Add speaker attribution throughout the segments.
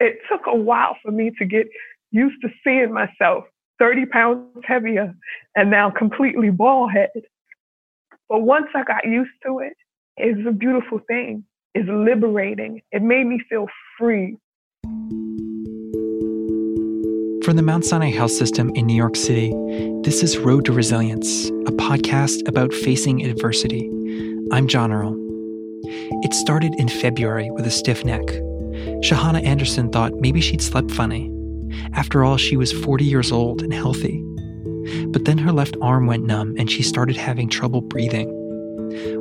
Speaker 1: it took a while for me to get used to seeing myself 30 pounds heavier and now completely bald head. But once I got used to it, it's a beautiful thing. It's liberating. It made me feel free.
Speaker 2: From the Mount Sinai Health System in New York City, this is Road to Resilience, a podcast about facing adversity. I'm Jon Earle. It started in February with a stiff neck. Shahonna Anderson thought maybe she'd slept funny. After all, she was 40 years old and healthy. But then her left arm went numb and she started having trouble breathing.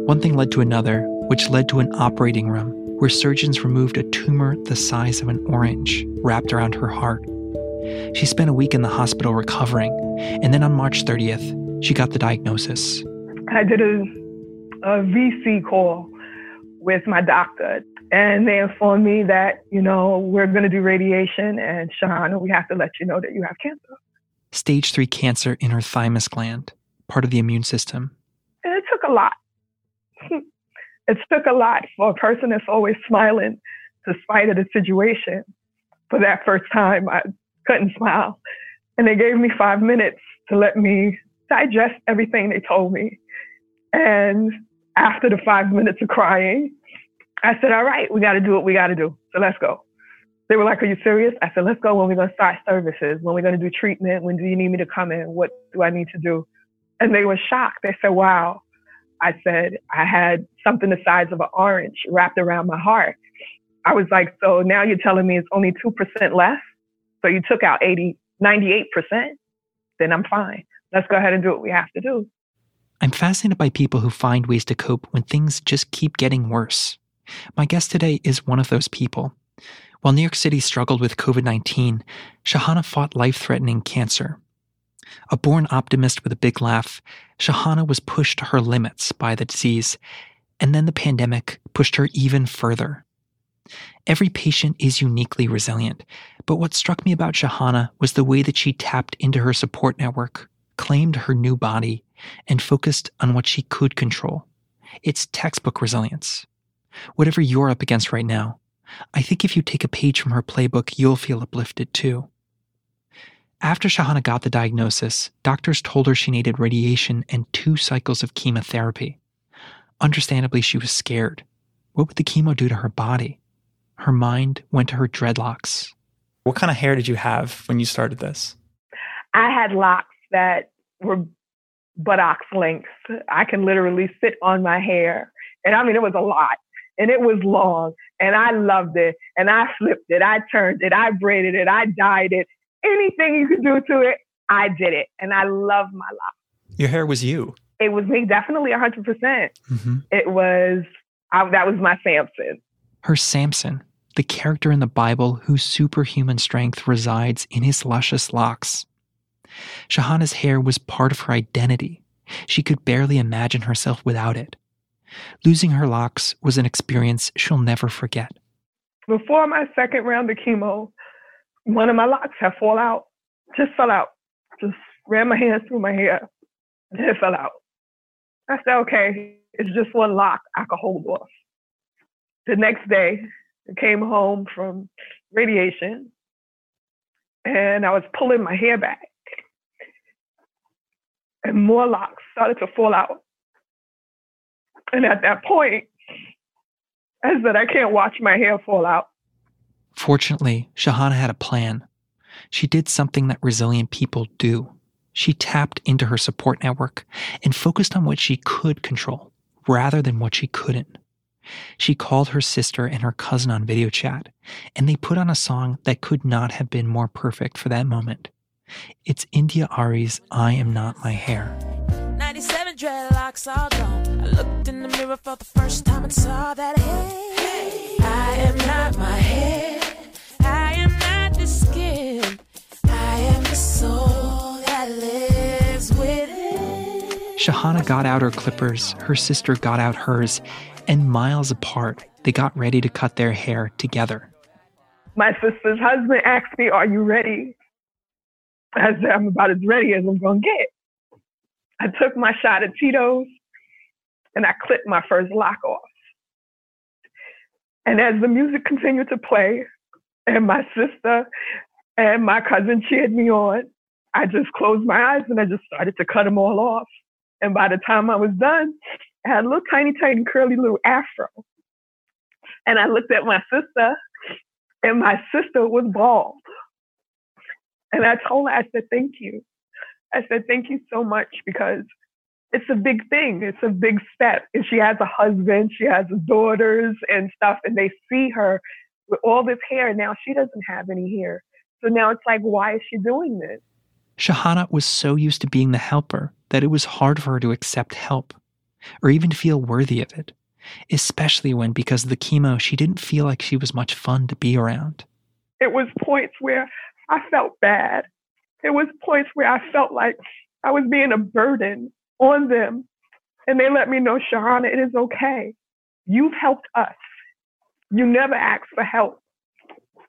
Speaker 2: One thing led to another, which led to an operating room where surgeons removed a tumor the size of an orange wrapped around her heart. She spent a week in the hospital recovering, and then on March 30th, she got the diagnosis.
Speaker 1: I did a, a VC call with my doctor, and they informed me that, you know, we're going to do radiation, and Shahonna, we have to let you know that you have cancer.
Speaker 2: Stage 3 cancer in her thymus gland, part of the immune system.
Speaker 1: And it took a lot. it took a lot for a person that's always smiling despite of the situation. For that first time, I couldn't smile. And they gave me five minutes to let me digest everything they told me. And after the five minutes of crying, I said, All right, we got to do what we got to do. So let's go. They were like, Are you serious? I said, Let's go when we're going to start services, when we're going to do treatment, when do you need me to come in? What do I need to do? And they were shocked. They said, Wow. I said, I had something the size of an orange wrapped around my heart. I was like, So now you're telling me it's only 2% left? So you took out 80, 98%? Then I'm fine. Let's go ahead and do what we have to do.
Speaker 2: I'm fascinated by people who find ways to cope when things just keep getting worse. My guest today is one of those people. While New York City struggled with COVID 19, Shahonna fought life threatening cancer. A born optimist with a big laugh, Shahonna was pushed to her limits by the disease, and then the pandemic pushed her even further. Every patient is uniquely resilient, but what struck me about Shahonna was the way that she tapped into her support network, claimed her new body, and focused on what she could control. It's textbook resilience. Whatever you're up against right now, I think if you take a page from her playbook, you'll feel uplifted too. After Shahonna got the diagnosis, doctors told her she needed radiation and two cycles of chemotherapy. Understandably, she was scared. What would the chemo do to her body? Her mind went to her dreadlocks. What kind of hair did you have when you started this?
Speaker 1: I had locks that were buttocks length. I can literally sit on my hair. And I mean, it was a lot and it was long and I loved it and I flipped it. I turned it. I braided it. I dyed it. Anything you could do to it, I did it. And I love my locks.
Speaker 2: Your hair was you.
Speaker 1: It was me, definitely 100%. percent mm hmm It was, I, that was my Samson.
Speaker 2: Her Samson, the character in the Bible whose superhuman strength resides in his luscious locks. Shahonna's hair was part of her identity. She could barely imagine herself without it. Losing her locks was an experience she'll never forget.
Speaker 1: Before my second round of chemo, one of my locks had fall out, just fell out. Just ran my hands through my hair, and it fell out. I said, okay, it's just one lock I could hold off. The next day, I came home from radiation and I was pulling my hair back. And more locks started to fall out. And at that point, I said, I can't watch my hair fall out.
Speaker 2: Fortunately, Shahonna had a plan. She did something that resilient people do. She tapped into her support network and focused on what she could control rather than what she couldn't. She called her sister and her cousin on video chat, and they put on a song that could not have been more perfect for that moment. It's India Arie's I Am Not My Hair. 97 dreadlocks all gone. I looked in the mirror for the first time and saw that, hey, I am not my hair. I am not the skin. I am the soul that lives within. Shahonna got out her clippers, her sister got out hers, and miles apart, they got ready to cut their hair together.
Speaker 1: My sister's husband asked me, Are you ready? I said, I'm about as ready as I'm going to get. I took my shot at Tito's and I clipped my first lock off. And as the music continued to play, and my sister and my cousin cheered me on. I just closed my eyes and I just started to cut them all off. And by the time I was done, I had a little tiny, tiny, curly little afro. And I looked at my sister, and my sister was bald. And I told her, I said, thank you. I said, thank you so much because it's a big thing. It's a big step. And she has a husband, she has daughters and stuff, and they see her with all this hair. Now she doesn't have any hair. So now it's like, why is she doing this?
Speaker 2: Shahonna was so used to being the helper that it was hard for her to accept help or even feel worthy of it, especially when, because of the chemo, she didn't feel like she was much fun to be around.
Speaker 1: It was points where I felt bad. It was points where I felt like I was being a burden on them. And they let me know, Shahonna, it is okay. You've helped us. You never ask for help.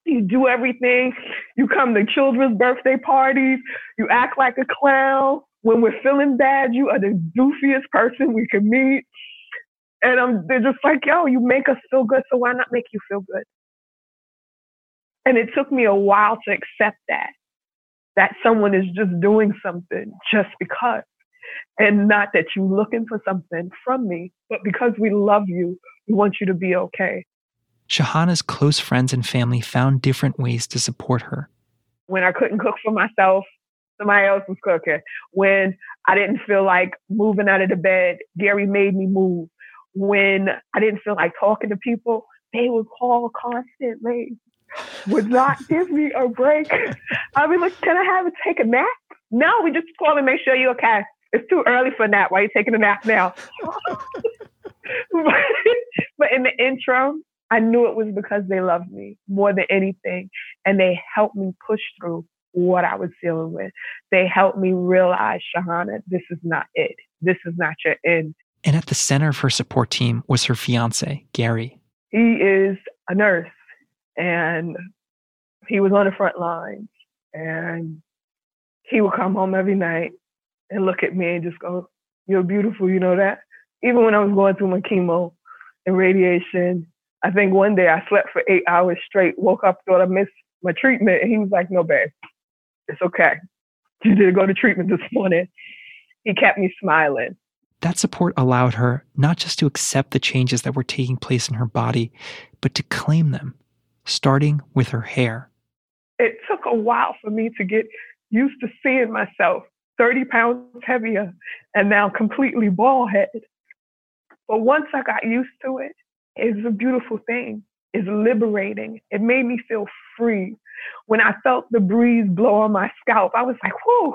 Speaker 1: You do everything. You come to children's birthday parties. You act like a clown. When we're feeling bad, you are the goofiest person we can meet. And they're just like, yo, you make us feel good, so why not make you feel good? And it took me a while to accept that, that someone is just doing something just because. And not that you're looking for something from me, but because we love you, we want you to be okay.
Speaker 2: Shahonna's close friends and family found different ways to support her.
Speaker 1: When I couldn't cook for myself, somebody else was cooking. When I didn't feel like moving out of the bed, Gary made me move. When I didn't feel like talking to people, they would call constantly, would not give me a break. I'd be like, can I have a take a nap? No, we just call and make sure you're okay. It's too early for a nap. Why are you taking a nap now? but in the interim, I knew it was because they loved me more than anything. And they helped me push through what I was dealing with. They helped me realize, Shahonna, this is not it. This is not your end.
Speaker 2: And at the center of her support team was her fiance, Gary.
Speaker 1: He is a nurse and he was on the front lines and he would come home every night and look at me and just go, You're beautiful, you know that? Even when I was going through my chemo and radiation, I think one day I slept for eight hours straight, woke up, thought I missed my treatment, and he was like, No, babe, it's okay. You did go to treatment this morning. He kept me smiling.
Speaker 2: That support allowed her not just to accept the changes that were taking place in her body, but to claim them, starting with her hair.
Speaker 1: It took a while for me to get used to seeing myself 30 pounds heavier and now completely bald headed. But once I got used to it, it's a beautiful thing. It's liberating. It made me feel free. When I felt the breeze blow on my scalp, I was like, whoo,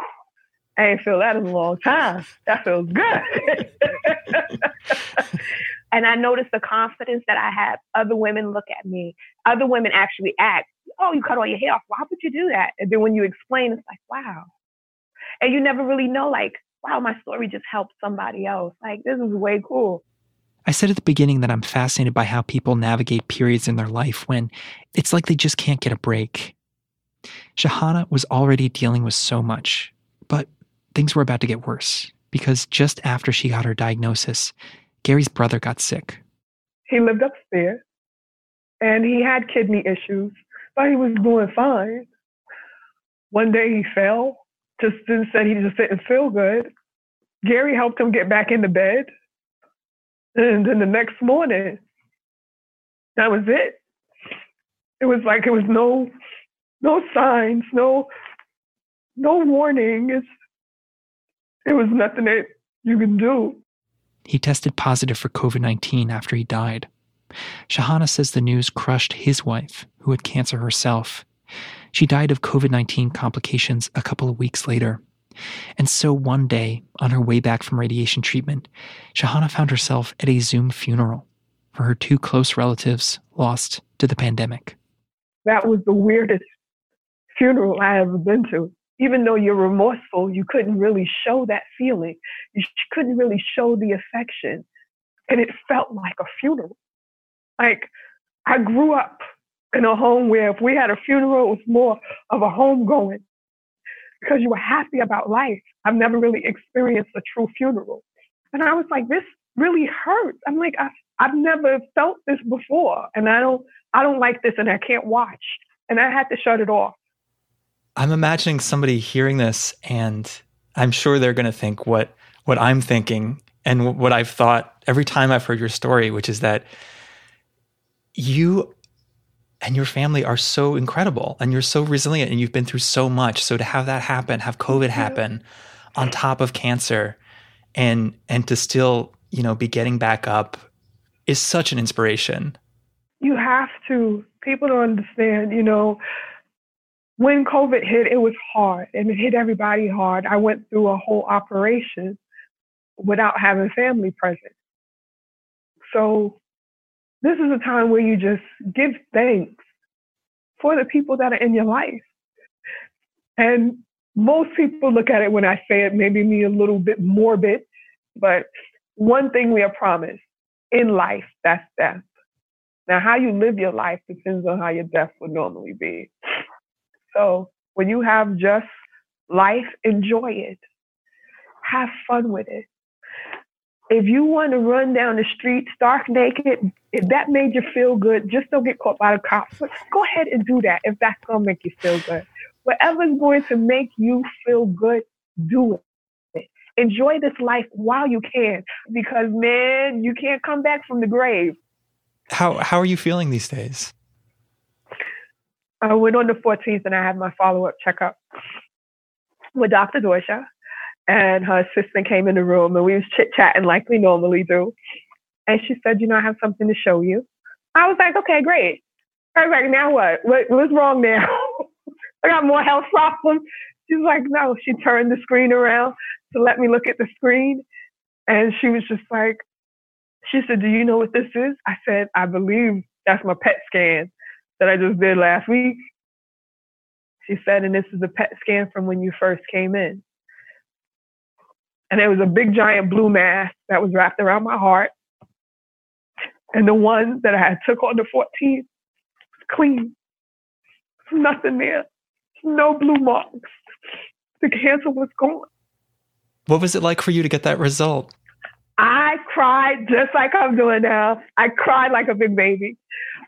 Speaker 1: I ain't feel that in a long time. That feels good. and I noticed the confidence that I had. Other women look at me. Other women actually ask, oh, you cut all your hair off. Why would you do that? And then when you explain, it's like, wow, and you never really know, like, wow, my story just helped somebody else. Like, this is way cool.
Speaker 2: I said at the beginning that I'm fascinated by how people navigate periods in their life when it's like they just can't get a break. Shahonna was already dealing with so much, but things were about to get worse because just after she got her diagnosis, Gary's brother got sick.
Speaker 1: He lived upstairs and he had kidney issues, but he was doing fine. One day he fell just said he just didn't feel good. Gary helped him get back into bed. And then the next morning, that was it. It was like it was no no signs, no no warning. It's it was nothing that you can do.
Speaker 2: He tested positive for COVID 19 after he died. Shahonna says the news crushed his wife, who had cancer herself, she died of COVID 19 complications a couple of weeks later. And so one day, on her way back from radiation treatment, Shahonna found herself at a Zoom funeral for her two close relatives lost to the pandemic.
Speaker 1: That was the weirdest funeral I ever been to. Even though you're remorseful, you couldn't really show that feeling. You couldn't really show the affection. And it felt like a funeral. Like I grew up in a home where if we had a funeral, it was more of a homegoing because you were happy about life. I've never really experienced a true funeral. And I was like, this really hurts. I'm like, I, I've never felt this before. And I don't, I don't like this and I can't watch. and I had to shut it off.
Speaker 2: I'm imagining somebody hearing this, and I'm sure they're going to think what what I'm thinking and what I've thought every time I've heard your story, which is that you and your family are so incredible and you're so resilient and you've been through so much. So to have that happen, have COVID mm-hmm. happen on top of cancer and and to still, you know, be getting back up is such an inspiration.
Speaker 1: You have to. People don't understand, you know, when COVID hit, it was hard and it hit everybody hard. I went through a whole operation without having family present. So this is a time where you just give thanks for the people that are in your life. And most people look at it when I say it, maybe me a little bit morbid, but one thing we are promised in life, that's death. Now, how you live your life depends on how your death would normally be. So when you have just life, enjoy it. Have fun with it. If you want to run down the street stark naked, if that made you feel good, just don't get caught by the cops. But go ahead and do that if that's gonna make you feel good. Whatever's going to make you feel good, do it. Enjoy this life while you can, because man, you can't come back from the grave.
Speaker 2: How how are you feeling these days?
Speaker 1: I went on the 14th and I had my follow up checkup with Dr. Doroshow, and her assistant came in the room and we was chit chatting like we normally do. And she said, "You know, I have something to show you." I was like, "Okay, great." I was like, "Now what? what what's wrong now? I got more health problems." She's like, "No." She turned the screen around to let me look at the screen, and she was just like, she said, "Do you know what this is?" I said, "I believe that's my PET scan." That I just did last week. She said, and this is a PET scan from when you first came in. And it was a big giant blue mass that was wrapped around my heart. And the one that I had took on the 14th was clean. Nothing there. No blue marks. The cancer was gone.
Speaker 2: What was it like for you to get that result?
Speaker 1: I cried just like I'm doing now. I cried like a big baby.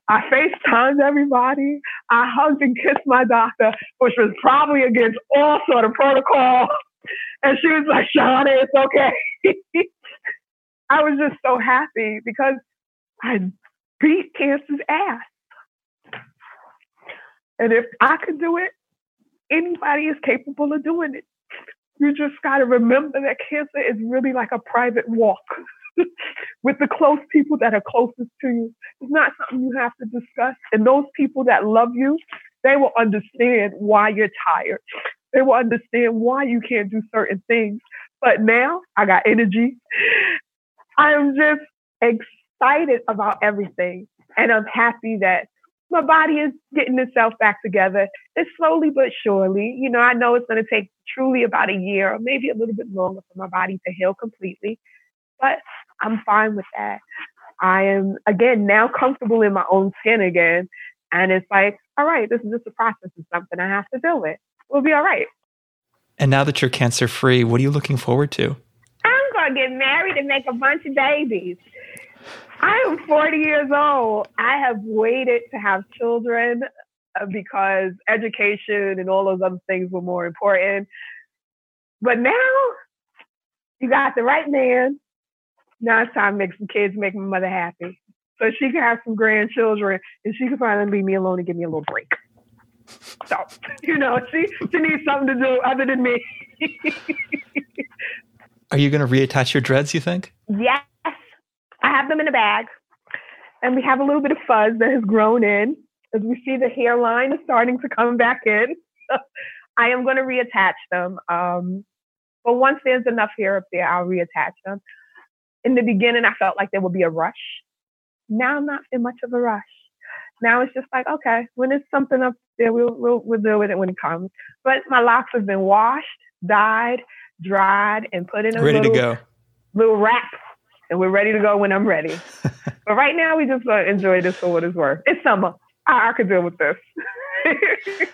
Speaker 1: I FaceTimed everybody. I hugged and kissed my doctor, which was probably against all sort of protocol. And she was like, Shauna, it's okay. I was just so happy because I beat cancer's ass. And if I could do it, anybody is capable of doing it. You just got to remember that cancer is really like a private walk. with the close people that are closest to you. It's not something you have to discuss. And those people that love you, they will understand why you're tired. They will understand why you can't do certain things. But now I got energy. I am just excited about everything. And I'm happy that my body is getting itself back together. It's slowly but surely. You know, I know it's going to take truly about a year or maybe a little bit longer for my body to heal completely. But I'm fine with that. I am again now comfortable in my own skin again. And it's like, all right, this is just a process of something I have to deal with. We'll be all right.
Speaker 2: And now that you're cancer free, what are you looking forward to?
Speaker 1: I'm going to get married and make a bunch of babies. I am 40 years old. I have waited to have children uh, because education and all those other things were more important. But now you got the right man now it's time to make some kids, make my mother happy. So she can have some grandchildren and she can finally leave me alone and give me a little break. So, you know, she, she needs something to do other than me.
Speaker 2: Are you going to reattach your dreads, you think?
Speaker 1: Yes. I have them in a bag. And we have a little bit of fuzz that has grown in as we see the hairline is starting to come back in. I am going to reattach them. Um, but once there's enough hair up there, I'll reattach them in the beginning, I felt like there would be a rush. Now I'm not in much of a rush. Now it's just like, okay, when there's something up there, we'll, we'll, we'll deal with it when it comes. But my locks have been washed, dyed, dried, and put in a
Speaker 2: ready
Speaker 1: little,
Speaker 2: to go.
Speaker 1: little wrap. And we're ready to go when I'm ready. but right now, we just uh, enjoy this for what it's worth. It's summer. I, I could deal with this.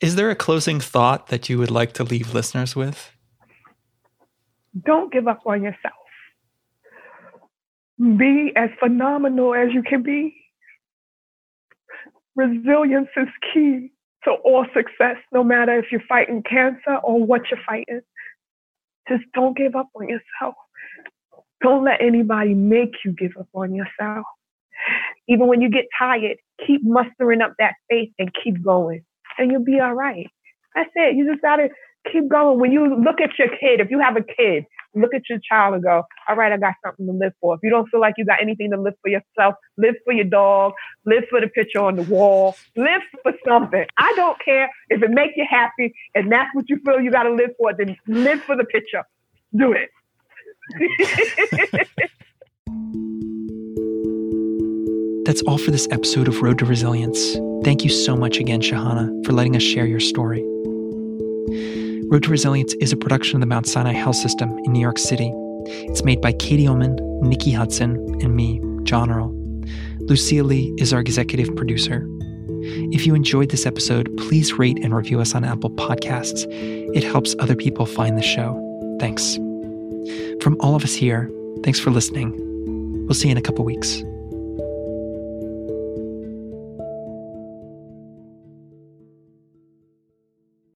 Speaker 2: Is there a closing thought that you would like to leave listeners with?
Speaker 1: Don't give up on yourself. Be as phenomenal as you can be. resilience is key to all success, no matter if you're fighting cancer or what you're fighting. Just don't give up on yourself. Don't let anybody make you give up on yourself. Even when you get tired, keep mustering up that faith and keep going, and you'll be all right. That's it. You just gotta keep going. When you look at your kid, if you have a kid, look at your child and go, all right, I got something to live for. If you don't feel like you got anything to live for yourself, live for your dog, live for the picture on the wall, live for something. I don't care if it makes you happy and that's what you feel you got to live for, then live for the picture. Do it.
Speaker 2: That's all for this episode of Road to Resilience. Thank you so much again, Shahonna, for letting us share your story. Road to Resilience is a production of the Mount Sinai Health System in New York City. It's made by Katie Ullman, Nikki Hudson, and me, Jon Earle. Lucia Lee is our executive producer. If you enjoyed this episode, please rate and review us on Apple Podcasts. It helps other people find the show. Thanks. From all of us here, thanks for listening. We'll see you in a couple weeks.